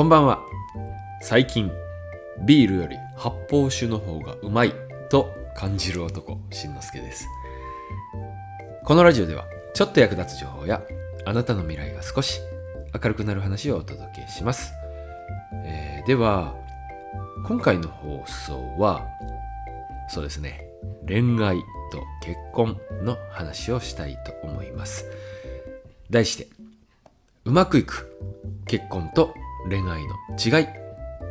こんばんは。最近ビールより発泡酒の方がうまいと感じる男しんのすけです。このラジオではちょっと役立つ情報やあなたの未来が少し明るくなる話をお届けします、えー、では今回の放送はそうですね恋愛と結婚の話をしたいと思います。題してうまくいく結婚と恋愛の違い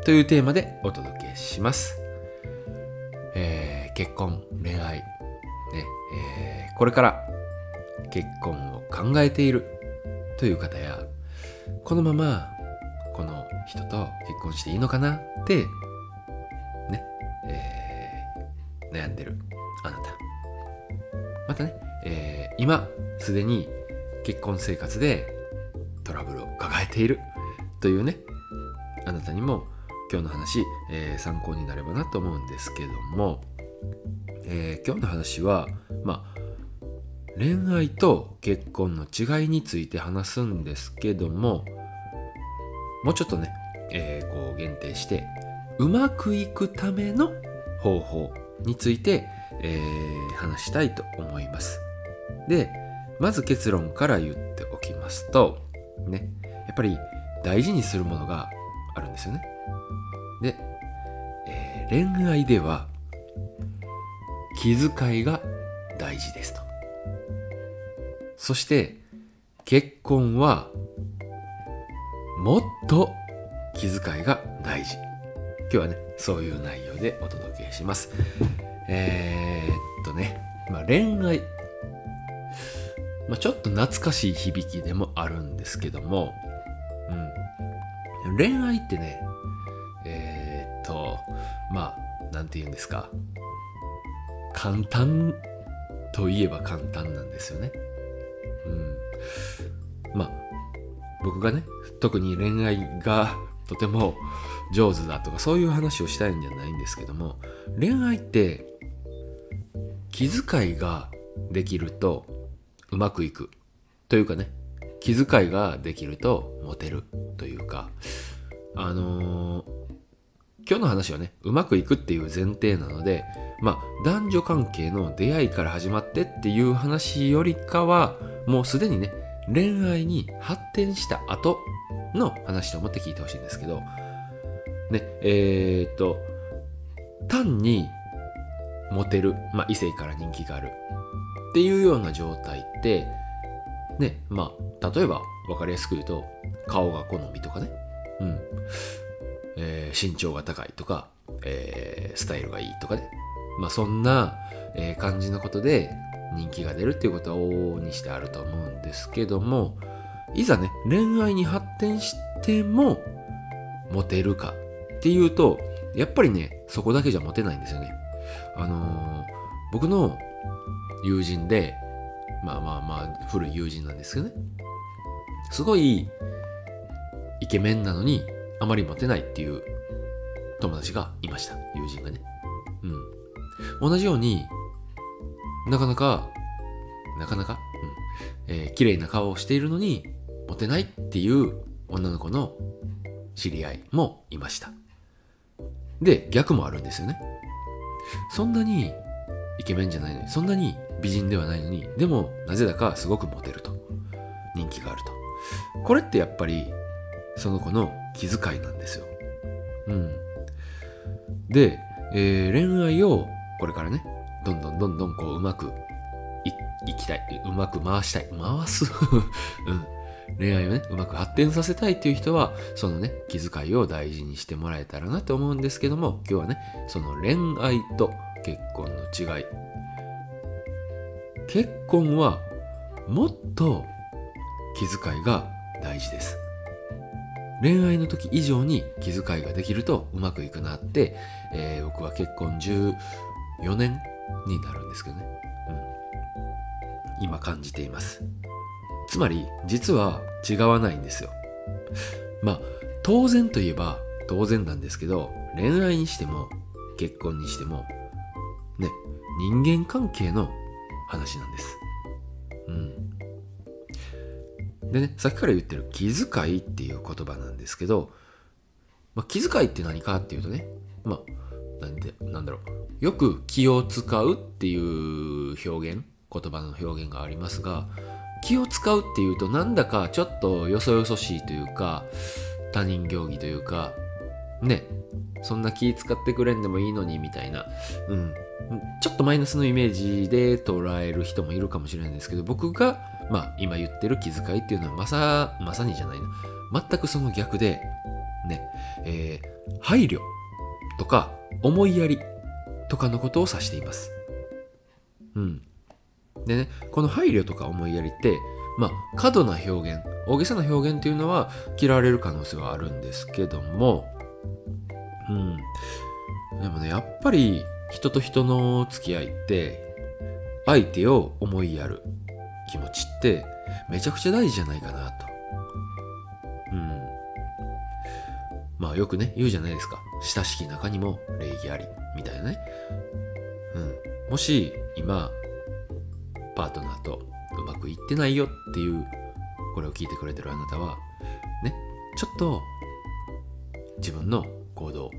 というテーマでお届けします。えー、結婚、恋愛、ね、えー、これから結婚を考えているという方や、このままこの人と結婚していいのかなって、ね、えー、悩んでるあなた。またね、えー、今すでに結婚生活でトラブルを抱えているというね、あなたにも今日の話、えー、参考になればなと思うんですけども、えー、今日の話は、まあ、恋愛と結婚の違いについて話すんですけども、もうちょっとね、えー、こう限定して、うまくいくための方法について、えー、話したいと思います。で、まず結論から言っておきますと、ね、やっぱり大事にするものがあるんですよね。で、えー、恋愛では気遣いが大事ですと。そして結婚はもっと気遣いが大事。今日はね、そういう内容でお届けします。えー、っとね、まあ、恋愛、まあ、ちょっと懐かしい響きでもあるんですけども、恋愛ってね、えー、っと、まあ、なんて言うんですか。簡単といえば簡単なんですよね。うん。まあ、僕がね、特に恋愛がとても上手だとかそういう話をしたいんじゃないんですけども、恋愛って気遣いができるとうまくいくというかね、気遣いができるとモテるというか、あのー、今日の話はね、うまくいくっていう前提なので、まあ、男女関係の出会いから始まってっていう話よりかは、もうすでにね、恋愛に発展した後の話と思って聞いてほしいんですけど、ね、えー、っと、単にモテる、まあ、異性から人気があるっていうような状態って、ね、まあ、例えば分かりやすく言うと、顔が好みとかね、うん。えー、身長が高いとか、えー、スタイルがいいとかね。まあそんな、えー、感じのことで人気が出るっていうことは往々にしてあると思うんですけども、いざね、恋愛に発展してもモテるかっていうと、やっぱりね、そこだけじゃモテないんですよね。あのー、僕の友人で、まあまあまあ、古い友人なんですけどね。すごい、イケメンなのにあまりモテないっていう友達がいました。友人がね。うん。同じように、なかなか、なかなか、うん、えー、綺麗な顔をしているのに、モテないっていう女の子の知り合いもいました。で、逆もあるんですよね。そんなにイケメンじゃないのに、そんなに美人ではないのに、でもなぜだかすごくモテると。人気があると。これってやっぱりその子の気遣いなんですよ。うん。で、えー、恋愛をこれからね、どんどんどんどんこううまくいきたい。うまく回したい。回す うん。恋愛をね、うまく発展させたいっていう人は、そのね、気遣いを大事にしてもらえたらなと思うんですけども、今日はね、その恋愛と結婚の違い。結婚はもっと気遣いが大事です。恋愛の時以上に気遣いができるとうまくいくなって、えー、僕は結婚14年になるんですけどね、うん、今感じています。つまり実は違わないんですよ。まあ当然といえば当然なんですけど恋愛にしても結婚にしてもね人間関係の話なんです。うん。でね、さっきから言ってる気遣いっていう言葉なんですけど、まあ、気遣いって何かっていうとねまあなんでなんだろう。よく気を使うっていう表現言葉の表現がありますが気を使うっていうとなんだかちょっとよそよそしいというか他人行儀というかねそんな気使ってくれんでもいいのにみたいな、うん、ちょっとマイナスのイメージで捉える人もいるかもしれないんですけど僕が、まあ、今言ってる気遣いっていうのはまさまさにじゃないな全くその逆でねえー、配慮とか思いやりとかのことを指しています。うん。でね、この配慮とか思いやりって、まあ、過度な表現、大げさな表現っていうのは嫌われる可能性はあるんですけども、うん。でもね、やっぱり人と人の付き合いって、相手を思いやる気持ちってめちゃくちゃ大事じゃないかなと。うん。まあよくね、言うじゃないですか。親しき中にも礼儀あり、みたいなね。うん。もし、今、パートナーとうまくいってないよっていう、これを聞いてくれてるあなたは、ね、ちょっと、自分の行動、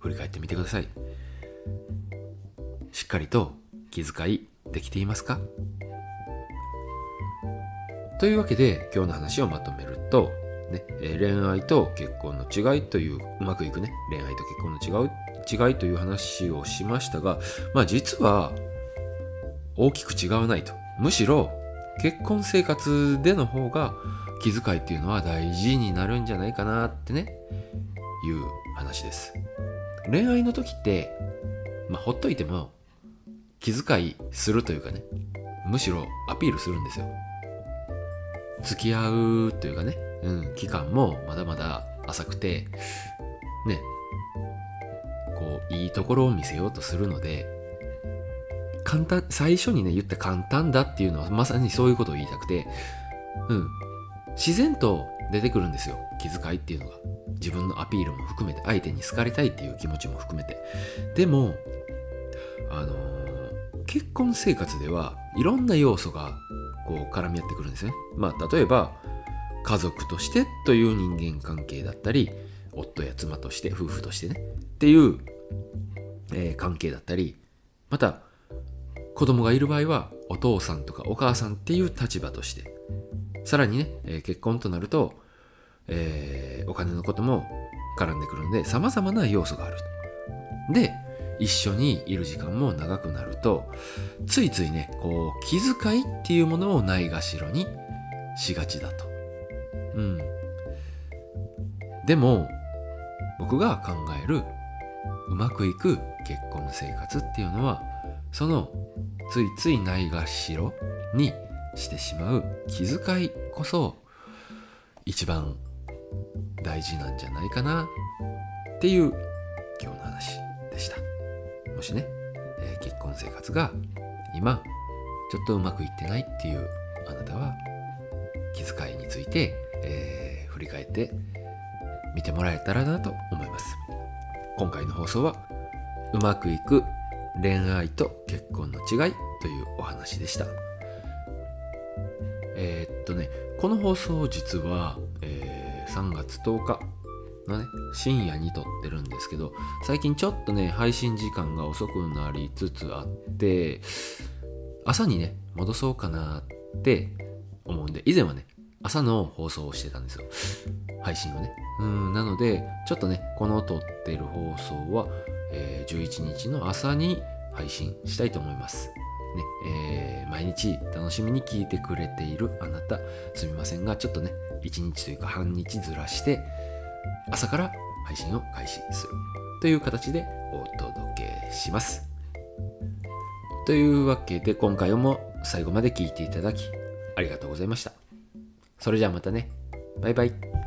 振り返ってみてください。しっかりと気遣いできていますか？というわけで今日の話をまとめると、ね、恋愛と結婚の違いという、うまくいくね、恋愛と結婚の違う、違いという話をしましたが、まあ実は大きく違わないと。むしろ結婚生活での方が気遣いっていうのは大事になるんじゃないかなってね、いう話です。恋愛の時って、まあほっといても気遣いするというかね、むしろアピールするんですよ。付き合うというかね、うん、期間もまだまだ浅くて、ね、こう、いいところを見せようとするので、簡単、最初にね、言った簡単だっていうのはまさにそういうことを言いたくて、うん、自然と出てくるんですよ。気遣いっていうのが。自分のアピールも含めて、相手に好かれたいっていう気持ちも含めて。でも、あのー、結婚生活ではいろんな要素がこう絡み合ってくるんですね。まあ、例えば、家族としてという人間関係だったり夫や妻として夫婦としてねっていう、えー、関係だったりまた子供がいる場合はお父さんとかお母さんっていう立場としてさらにね、えー、結婚となると、えー、お金のことも絡んでくるんで様々な要素があるで一緒にいる時間も長くなるとついついねこう気遣いっていうものをないがしろにしがちだとうん。でも、僕が考えるうまくいく結婚生活っていうのは、そのついついないがしろにしてしまう気遣いこそ一番大事なんじゃないかなっていう今日の話でした。もしね、えー、結婚生活が今ちょっとうまくいってないっていうあなたは気遣いについてえー、振り返って見てもらえたらなと思います。今回の放送はうまくいく恋愛と結婚の違いというお話でした。えー、っとね、この放送実は、えー、3月10日のね、深夜に撮ってるんですけど、最近ちょっとね、配信時間が遅くなりつつあって、朝にね、戻そうかなって思うんで、以前はね、朝の放送をしてたんですよ。配信をね。うん、なので、ちょっとね、この撮ってる放送は、えー、11日の朝に配信したいと思います。ね、えー、毎日楽しみに聞いてくれているあなた、すみませんが、ちょっとね、1日というか半日ずらして、朝から配信を開始するという形でお届けします。というわけで、今回も最後まで聴いていただき、ありがとうございました。それじゃあまたね。バイバイ。